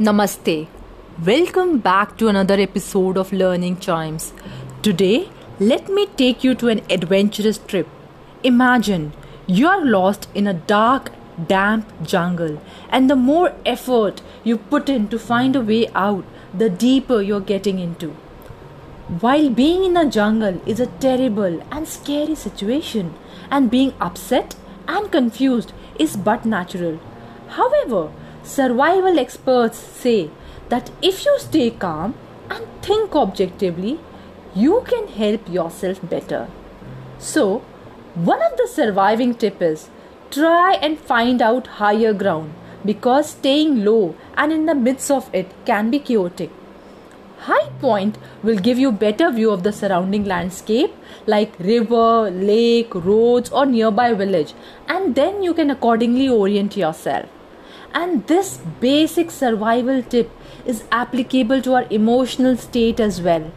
Namaste. Welcome back to another episode of Learning Chimes. Today, let me take you to an adventurous trip. Imagine you are lost in a dark, damp jungle, and the more effort you put in to find a way out, the deeper you're getting into. While being in a jungle is a terrible and scary situation, and being upset and confused is but natural. However, survival experts say that if you stay calm and think objectively, you can help yourself better. So, one of the surviving tips is try and find out higher ground because staying low and in the midst of it can be chaotic. High point will give you better view of the surrounding landscape like river, lake, roads or nearby village and then you can accordingly orient yourself. And this basic survival tip is applicable to our emotional state as well.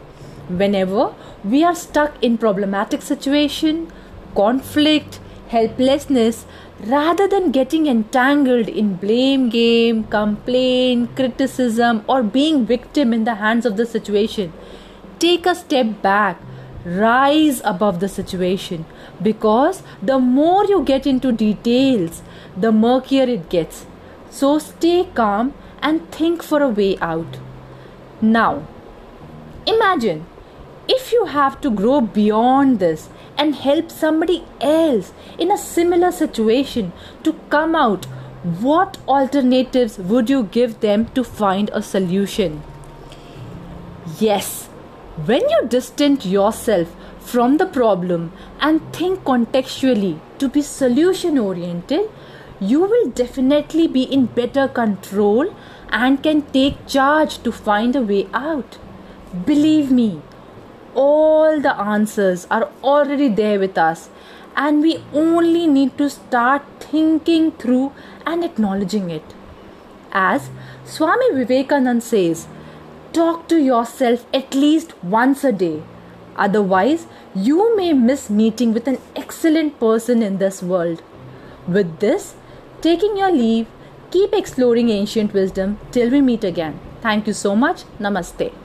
Whenever we are stuck in problematic situation, conflict, helplessness, rather than getting entangled in blame game, complaint, criticism or being victim in the hands of the situation, take a step back rise above the situation because the more you get into details, the murkier it gets. So stay calm and think for a way out. Now, imagine if you have to grow beyond this and help somebody else in a similar situation to come out, what alternatives would you give them to find a solution? Yes, when you distance yourself from the problem and think contextually to be solution oriented, you will definitely be in better control and can take charge to find a way out. Believe me, all the answers are already there with us, and we only need to start thinking through and acknowledging it. As Swami Vivekananda says, talk to yourself at least once a day. Otherwise, you may miss meeting with an excellent person in this world. With this, taking your leave, keep exploring ancient wisdom till we meet again. Thank you so much. Namaste.